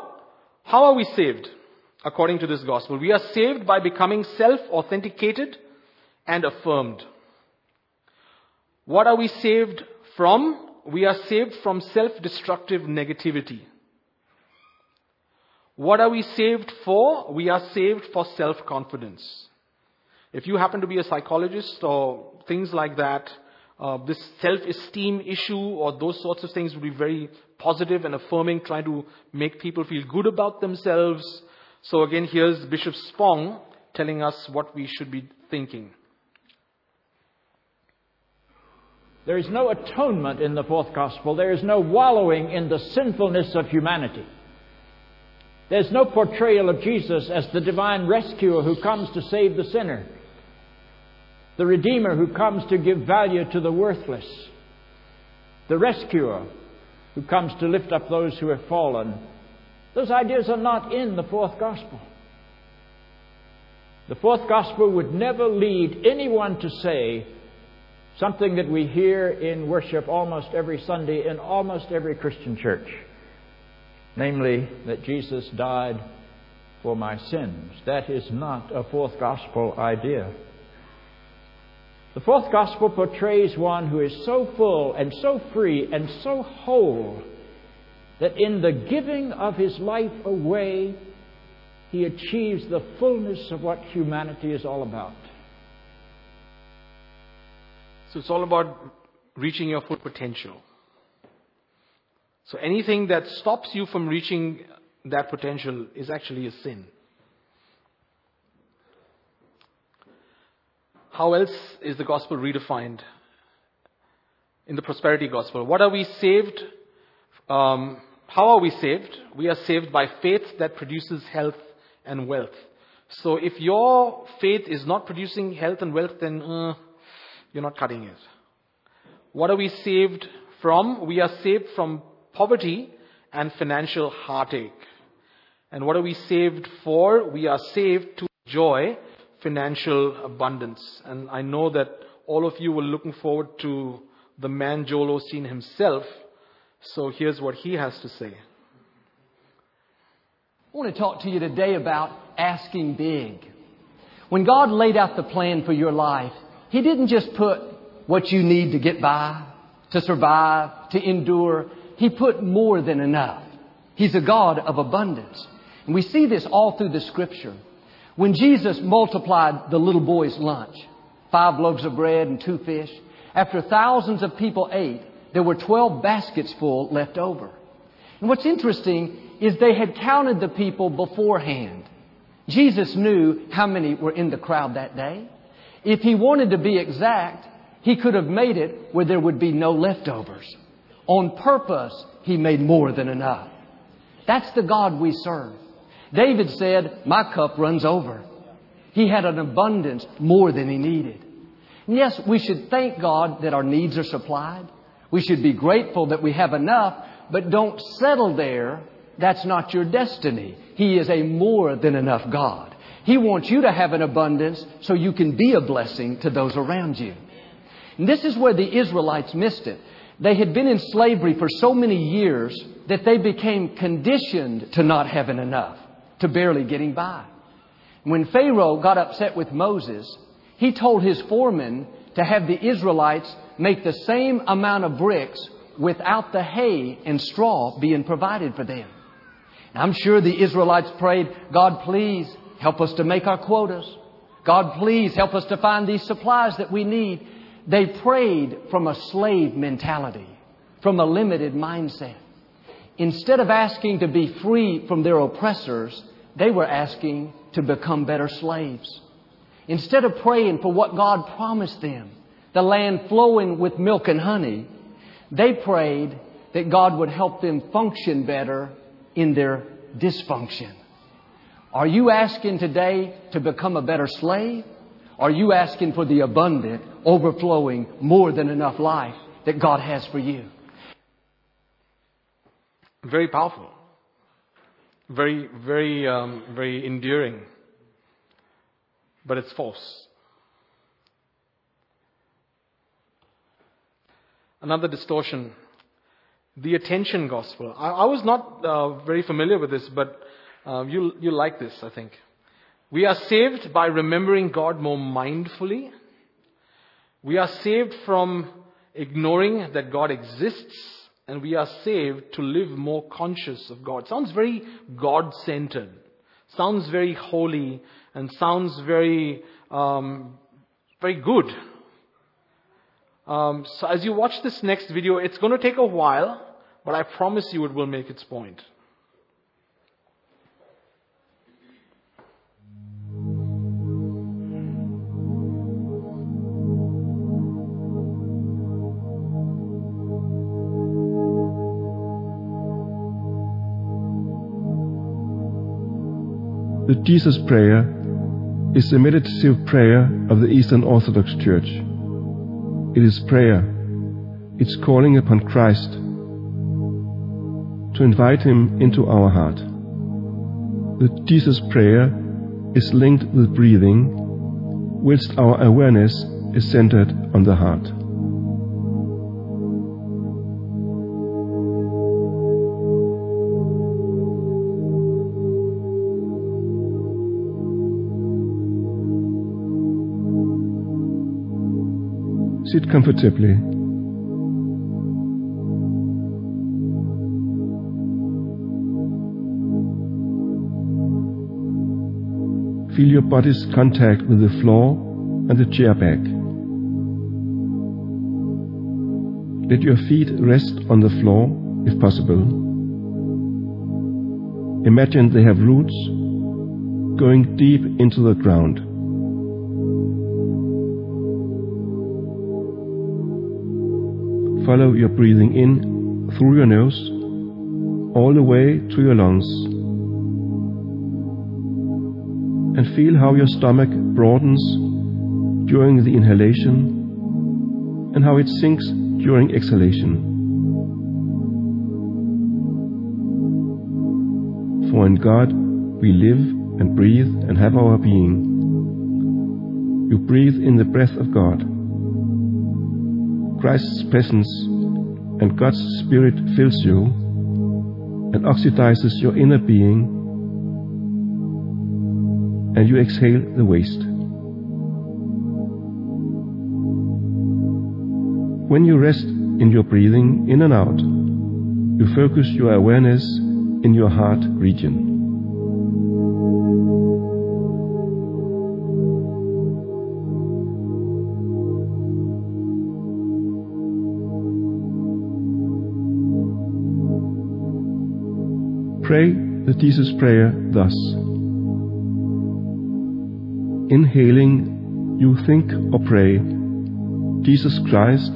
S1: how are we saved according to this gospel? We are saved by becoming self-authenticated and affirmed. What are we saved from? We are saved from self-destructive negativity. What are we saved for? We are saved for self-confidence. If you happen to be a psychologist or things like that, uh, this self-esteem issue or those sorts of things would be very positive and affirming, trying to make people feel good about themselves. So again, here's Bishop Spong telling us what we should be thinking.
S2: There is no atonement in the fourth gospel. There is no wallowing in the sinfulness of humanity. There's no portrayal of Jesus as the divine rescuer who comes to save the sinner the Redeemer who comes to give value to the worthless, the rescuer who comes to lift up those who have fallen. Those ideas are not in the fourth gospel. The fourth gospel would never lead anyone to say something that we hear in worship almost every Sunday in almost every Christian church namely, that Jesus died for my sins. That is not a fourth gospel idea. The fourth gospel portrays one who is so full and so free and so whole that in the giving of his life away, he achieves the fullness of what humanity is all about.
S1: So it's all about reaching your full potential. So anything that stops you from reaching that potential is actually a sin. How else is the gospel redefined in the prosperity gospel? What are we saved? Um, how are we saved? We are saved by faith that produces health and wealth. So if your faith is not producing health and wealth, then uh, you're not cutting it. What are we saved from? We are saved from poverty and financial heartache. And what are we saved for? We are saved to joy financial abundance. And I know that all of you were looking forward to the man Joel Osteen himself. So here's what he has to say.
S4: I want to talk to you today about asking big. When God laid out the plan for your life, He didn't just put what you need to get by, to survive, to endure. He put more than enough. He's a God of abundance. And we see this all through the scripture. When Jesus multiplied the little boy's lunch, five loaves of bread and two fish, after thousands of people ate, there were 12 baskets full left over. And what's interesting is they had counted the people beforehand. Jesus knew how many were in the crowd that day. If he wanted to be exact, he could have made it where there would be no leftovers. On purpose, he made more than enough. That's the God we serve. David said, My cup runs over. He had an abundance more than he needed. And yes, we should thank God that our needs are supplied. We should be grateful that we have enough, but don't settle there. That's not your destiny. He is a more than enough God. He wants you to have an abundance so you can be a blessing to those around you. And this is where the Israelites missed it. They had been in slavery for so many years that they became conditioned to not having enough to barely getting by. When Pharaoh got upset with Moses, he told his foreman to have the Israelites make the same amount of bricks without the hay and straw being provided for them. I'm sure the Israelites prayed, God, please help us to make our quotas. God, please help us to find these supplies that we need. They prayed from a slave mentality, from a limited mindset. Instead of asking to be free from their oppressors, they were asking to become better slaves. Instead of praying for what God promised them, the land flowing with milk and honey, they prayed that God would help them function better in their dysfunction. Are you asking today to become a better slave? Are you asking for the abundant, overflowing, more than enough life that God has for you?
S1: Very powerful. Very, very, um, very enduring. But it's false. Another distortion. The attention gospel. I, I was not uh, very familiar with this, but uh, you, you like this, I think. We are saved by remembering God more mindfully. We are saved from ignoring that God exists. And we are saved to live more conscious of God. Sounds very God centered. Sounds very holy and sounds very, um, very good. Um, so as you watch this next video, it's going to take a while, but I promise you it will make its point.
S5: The Jesus Prayer is the meditative prayer of the Eastern Orthodox Church. It is prayer. It's calling upon Christ to invite Him into our heart. The Jesus Prayer is linked with breathing, whilst our awareness is centered on the heart. Sit comfortably. Feel your body's contact with the floor and the chair back. Let your feet rest on the floor if possible. Imagine they have roots going deep into the ground. Follow your breathing in through your nose all the way to your lungs. And feel how your stomach broadens during the inhalation and how it sinks during exhalation. For in God we live and breathe and have our being. You breathe in the breath of God. Christ's presence and God's Spirit fills you and oxidizes your inner being, and you exhale the waste. When you rest in your breathing in and out, you focus your awareness in your heart region. Pray the Jesus prayer thus. Inhaling, you think or pray, Jesus Christ,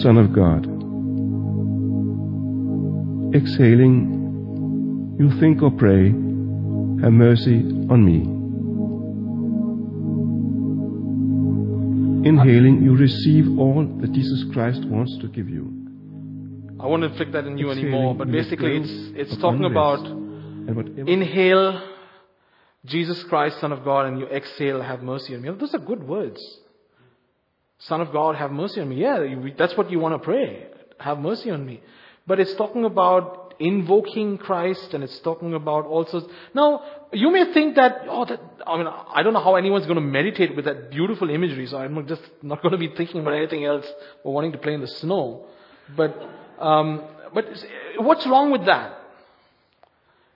S5: Son of God. Exhaling, you think or pray, have mercy on me. Inhaling, you receive all that Jesus Christ wants to give you.
S1: I won't inflict that on you anymore, but basically it's, it's talking about
S5: rest. And whatever
S1: inhale Jesus Christ, Son of God, and you exhale, have mercy on me. Those are good words. Son of God, have mercy on me. Yeah, that's what you want to pray. Have mercy on me. But it's talking about invoking Christ and it's talking about also. Now, you may think that, oh, that, I mean, I don't know how anyone's going to meditate with that beautiful imagery, so I'm just not going to be thinking about anything else or wanting to play in the snow. But, um, but what's wrong with that?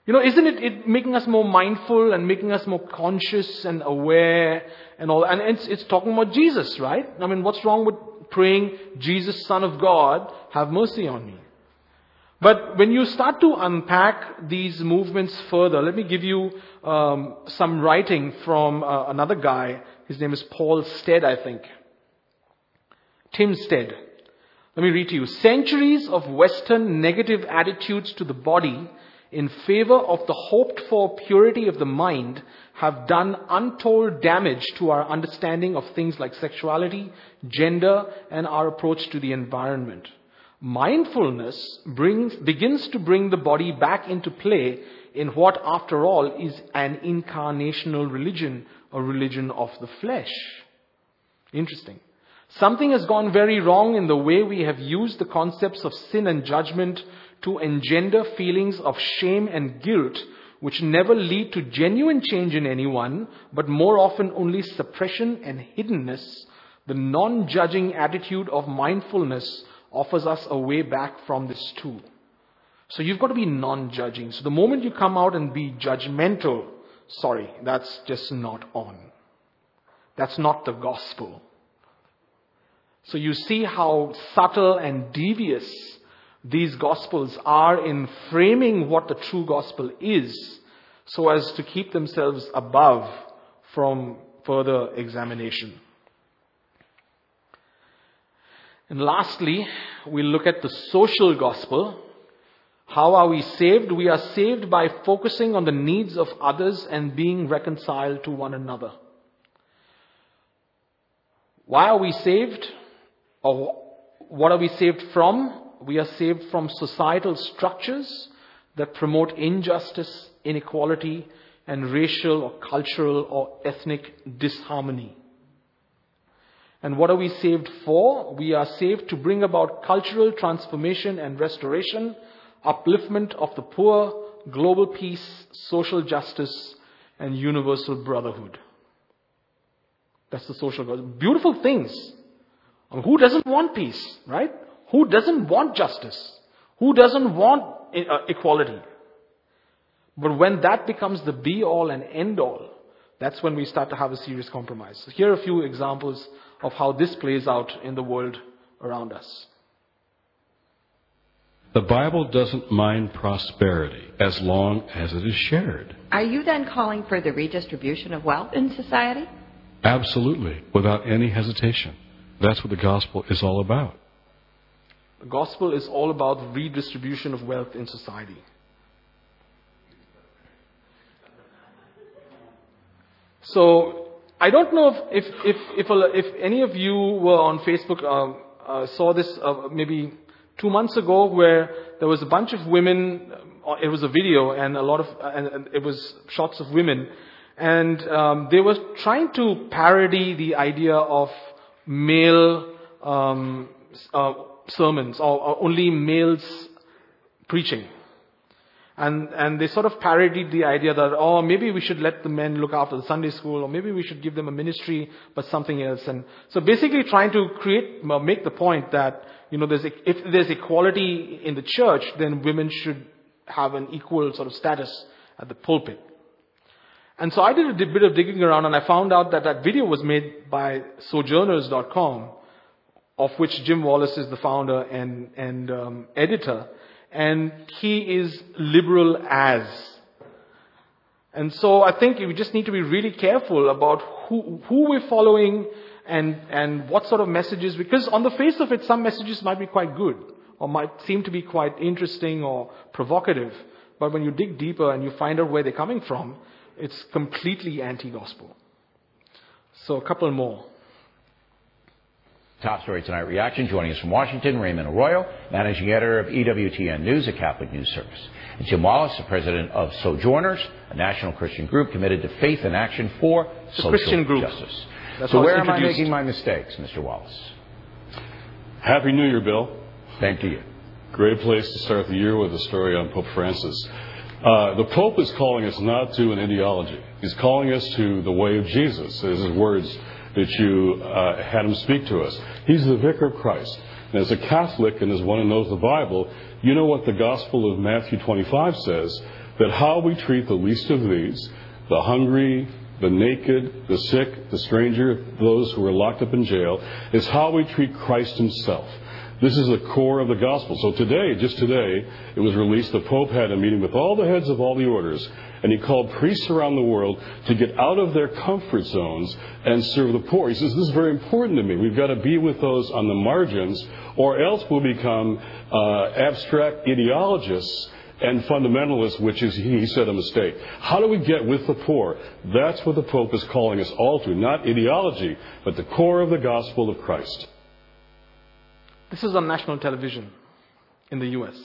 S1: You know, isn't it, it making us more mindful and making us more conscious and aware and all? And it's, it's talking about Jesus, right? I mean, what's wrong with praying, Jesus, Son of God, have mercy on me? But when you start to unpack these movements further, let me give you um, some writing from uh, another guy. His name is Paul Stead, I think. Tim Stead. Let me read to you. Centuries of Western negative attitudes to the body in favor of the hoped for purity of the mind have done untold damage to our understanding of things like sexuality, gender, and our approach to the environment. Mindfulness brings, begins to bring the body back into play in what, after all, is an incarnational religion, a religion of the flesh. Interesting. Something has gone very wrong in the way we have used the concepts of sin and judgment to engender feelings of shame and guilt, which never lead to genuine change in anyone, but more often only suppression and hiddenness. The non judging attitude of mindfulness offers us a way back from this too. So you've got to be non judging. So the moment you come out and be judgmental, sorry, that's just not on. That's not the gospel. So you see how subtle and devious these gospels are in framing what the true gospel is so as to keep themselves above from further examination. And lastly, we look at the social gospel. How are we saved? We are saved by focusing on the needs of others and being reconciled to one another. Why are we saved? Or what are we saved from? We are saved from societal structures that promote injustice, inequality, and racial or cultural or ethnic disharmony. And what are we saved for? We are saved to bring about cultural transformation and restoration, upliftment of the poor, global peace, social justice, and universal brotherhood. That's the social gospel. Beautiful things. Who doesn't want peace, right? Who doesn't want justice? Who doesn't want uh, equality? But when that becomes the be all and end all, that's when we start to have a serious compromise. So here are a few examples of how this plays out in the world around us.
S6: The Bible doesn't mind prosperity as long as it is shared.
S7: Are you then calling for the redistribution of wealth in society?
S6: Absolutely, without any hesitation. That's what the gospel is all about.
S1: The gospel is all about redistribution of wealth in society. So I don't know if if if, if, any of you were on Facebook uh, uh, saw this uh, maybe two months ago, where there was a bunch of women. Uh, it was a video and a lot of and, and it was shots of women, and um, they were trying to parody the idea of male um, uh, sermons or, or only males preaching. And, and they sort of parodied the idea that, oh, maybe we should let the men look after the Sunday school, or maybe we should give them a ministry, but something else. And so basically trying to create, make the point that, you know, there's, if there's equality in the church, then women should have an equal sort of status at the pulpit. And so I did a bit of digging around and I found out that that video was made by Sojourners.com, of which Jim Wallis is the founder and, and um, editor, and he is liberal as. And so I think we just need to be really careful about who, who we're following and, and what sort of messages, because on the face of it, some messages might be quite good or might seem to be quite interesting or provocative. But when you dig deeper and you find out where they're coming from, it's completely anti-gospel. So a couple more.
S2: Top story tonight reaction. Joining us from Washington, Raymond Arroyo, managing editor of EWTN News, a Catholic news service. And Jim Wallis, the president of Sojourners, a national Christian group committed to faith and action for
S1: it's
S2: social
S1: Christian group.
S2: justice.
S1: That's
S2: so where am I making my mistakes, Mr. Wallis?
S8: Happy New Year, Bill.
S2: Thank you.
S8: Great place to start the year with a story on Pope Francis. Uh, the Pope is calling us not to an ideology. He's calling us to the way of Jesus, as his words that you uh, had him speak to us. He's the vicar of Christ. And as a Catholic and as one who knows the Bible, you know what the Gospel of Matthew 25 says that how we treat the least of these, the hungry, the naked, the sick, the stranger, those who are locked up in jail, is how we treat Christ Himself. This is the core of the gospel. So today, just today, it was released. The Pope had a meeting with all the heads of all the orders, and he called priests around the world to get out of their comfort zones and serve the poor. He says, This is very important to me. We've got to be with those on the margins, or else we'll become uh, abstract ideologists and fundamentalists, which is, he said, a mistake. How do we get with the poor? That's what the Pope is calling us all to. Not ideology, but the core of the gospel of Christ.
S1: This is on national television in the US.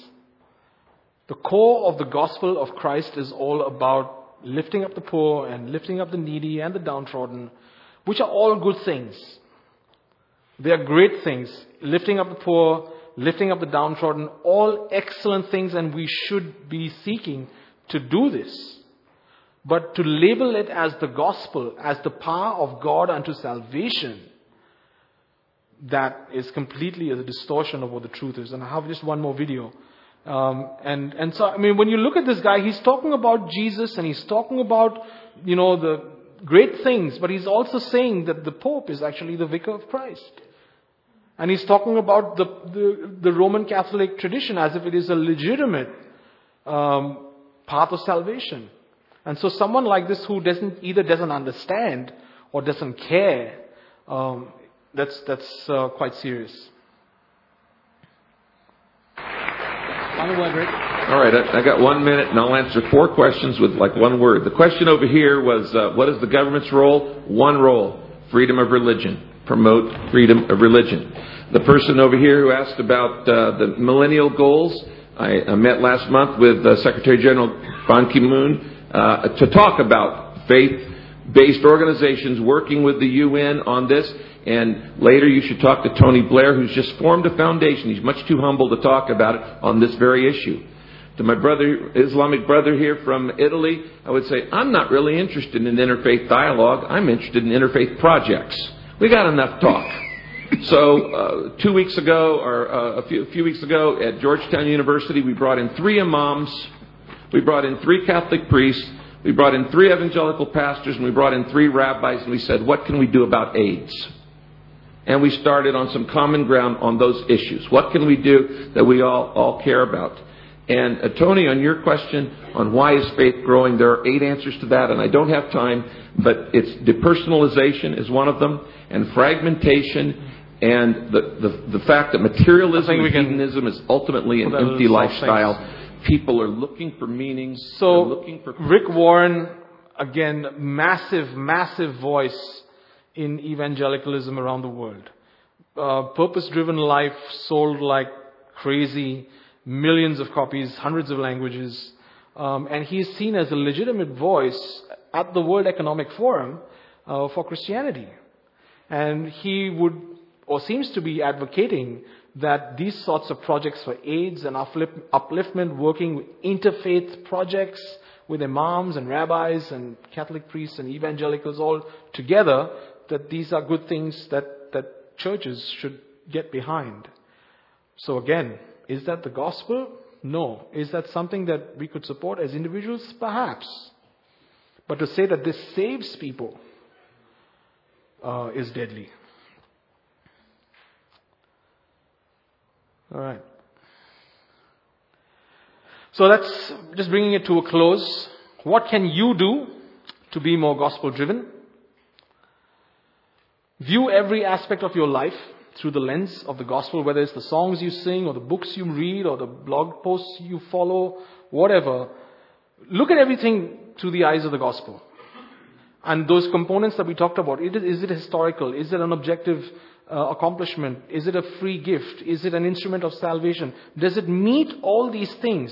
S1: The core of the gospel of Christ is all about lifting up the poor and lifting up the needy and the downtrodden, which are all good things. They are great things. Lifting up the poor, lifting up the downtrodden, all excellent things, and we should be seeking to do this. But to label it as the gospel, as the power of God unto salvation, that is completely a distortion of what the truth is. And I have just one more video. Um, and, and so, I mean, when you look at this guy, he's talking about Jesus and he's talking about, you know, the great things, but he's also saying that the Pope is actually the vicar of Christ. And he's talking about the, the, the Roman Catholic tradition as if it is a legitimate um, path of salvation. And so someone like this who doesn't either doesn't understand or doesn't care um, that's, that's uh, quite serious. Final word, Rick.
S9: All right, I, I, got one minute, and I'll answer four questions with like one word. The question over here was, uh, what is the government's role? One role: freedom of religion. Promote freedom of religion. The person over here who asked about uh, the millennial goals, I, I, met last month with uh, Secretary General Ban Ki-moon uh, to talk about faith-based organizations working with the UN on this. And later you should talk to Tony Blair, who's just formed a foundation. He's much too humble to talk about it on this very issue. To my brother, Islamic brother here from Italy, I would say, I'm not really interested in interfaith dialogue. I'm interested in interfaith projects. We got enough talk. So, uh, two weeks ago, or uh, a, few, a few weeks ago at Georgetown University, we brought in three imams, we brought in three Catholic priests, we brought in three evangelical pastors, and we brought in three rabbis, and we said, What can we do about AIDS? And we started on some common ground on those issues. What can we do that we all, all care about? And uh, Tony, on your question on why is faith growing, there are eight answers to that, and I don't have time, but it's depersonalization is one of them, and fragmentation, and the, the, the fact that materialism and hedonism is ultimately an empty lifestyle. Things. People are looking for meaning.
S1: So,
S9: looking for
S1: Rick Warren, again, massive, massive voice in evangelicalism around the world. Uh, Purpose driven life sold like crazy, millions of copies, hundreds of languages. Um, and he is seen as a legitimate voice at the World Economic Forum uh, for Christianity. And he would, or seems to be advocating that these sorts of projects for AIDS and upliftment, working with interfaith projects with imams and rabbis and Catholic priests and evangelicals all together that these are good things that, that churches should get behind. So again, is that the gospel? No. Is that something that we could support as individuals? Perhaps. But to say that this saves people uh, is deadly. All right. So that's just bringing it to a close. What can you do to be more gospel driven? View every aspect of your life through the lens of the gospel, whether it's the songs you sing or the books you read or the blog posts you follow, whatever. Look at everything through the eyes of the gospel. And those components that we talked about, is it historical? Is it an objective uh, accomplishment? Is it a free gift? Is it an instrument of salvation? Does it meet all these things?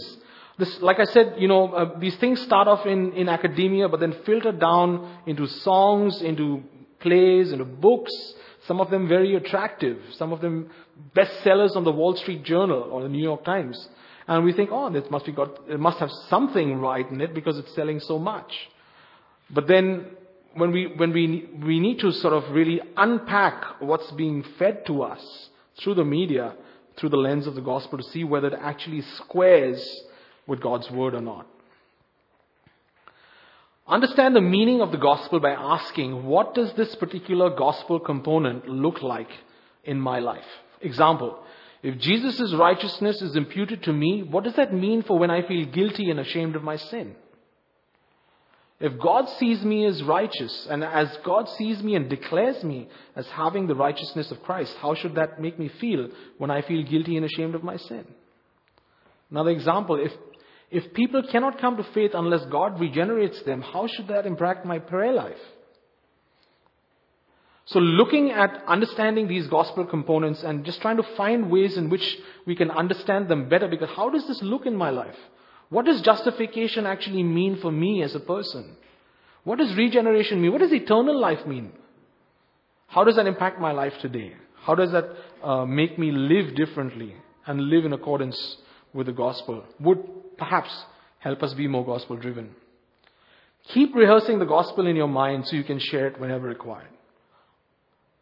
S1: This, like I said, you know, uh, these things start off in, in academia, but then filter down into songs, into plays, into books, some of them very attractive, some of them bestsellers on the Wall Street Journal or the New York Times. And we think, oh, this must be got, it must have something right in it because it's selling so much. But then when we, when we, we need to sort of really unpack what's being fed to us through the media, through the lens of the gospel to see whether it actually squares with God's word or not. Understand the meaning of the gospel by asking, what does this particular gospel component look like in my life? Example, if Jesus' righteousness is imputed to me, what does that mean for when I feel guilty and ashamed of my sin? If God sees me as righteous, and as God sees me and declares me as having the righteousness of Christ, how should that make me feel when I feel guilty and ashamed of my sin? Another example, if, if people cannot come to faith unless God regenerates them, how should that impact my prayer life? So looking at understanding these gospel components and just trying to find ways in which we can understand them better because how does this look in my life? What does justification actually mean for me as a person? What does regeneration mean? What does eternal life mean? How does that impact my life today? How does that uh, make me live differently and live in accordance with the gospel? Would perhaps help us be more gospel driven. Keep rehearsing the gospel in your mind so you can share it whenever required.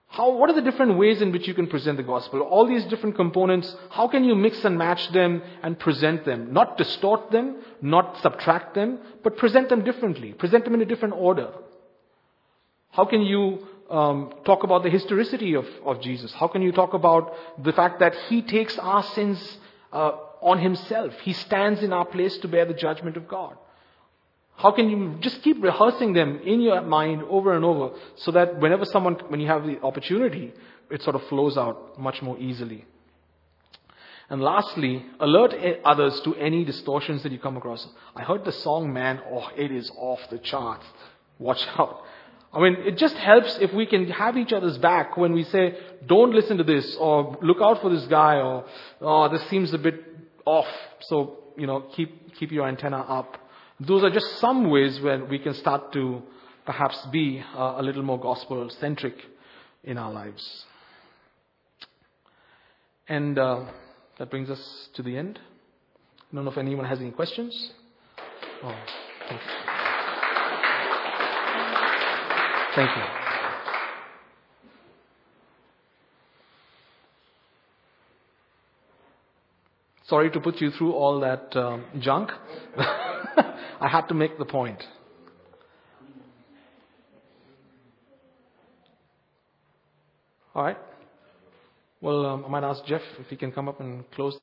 S1: How, what are the different ways in which you can present the gospel? All these different components, how can you mix and match them and present them? Not distort them, not subtract them, but present them differently. Present them in a different order. How can you um, talk about the historicity of, of Jesus? How can you talk about the fact that He takes our sins uh, on Himself? He stands in our place to bear the judgment of God. How can you just keep rehearsing them in your mind over and over so that whenever someone, when you have the opportunity, it sort of flows out much more easily. And lastly, alert others to any distortions that you come across. I heard the song, man, oh, it is off the charts. Watch out. I mean, it just helps if we can have each other's back when we say, don't listen to this, or look out for this guy, or, oh, this seems a bit off. So, you know, keep, keep your antenna up. Those are just some ways where we can start to perhaps be uh, a little more gospel centric in our lives. And uh, that brings us to the end. I don't know if anyone has any questions. Oh, thank you. Thank you. Sorry to put you through all that um, junk. I had to make the point. All right. Well, um, I might ask Jeff if he can come up and close.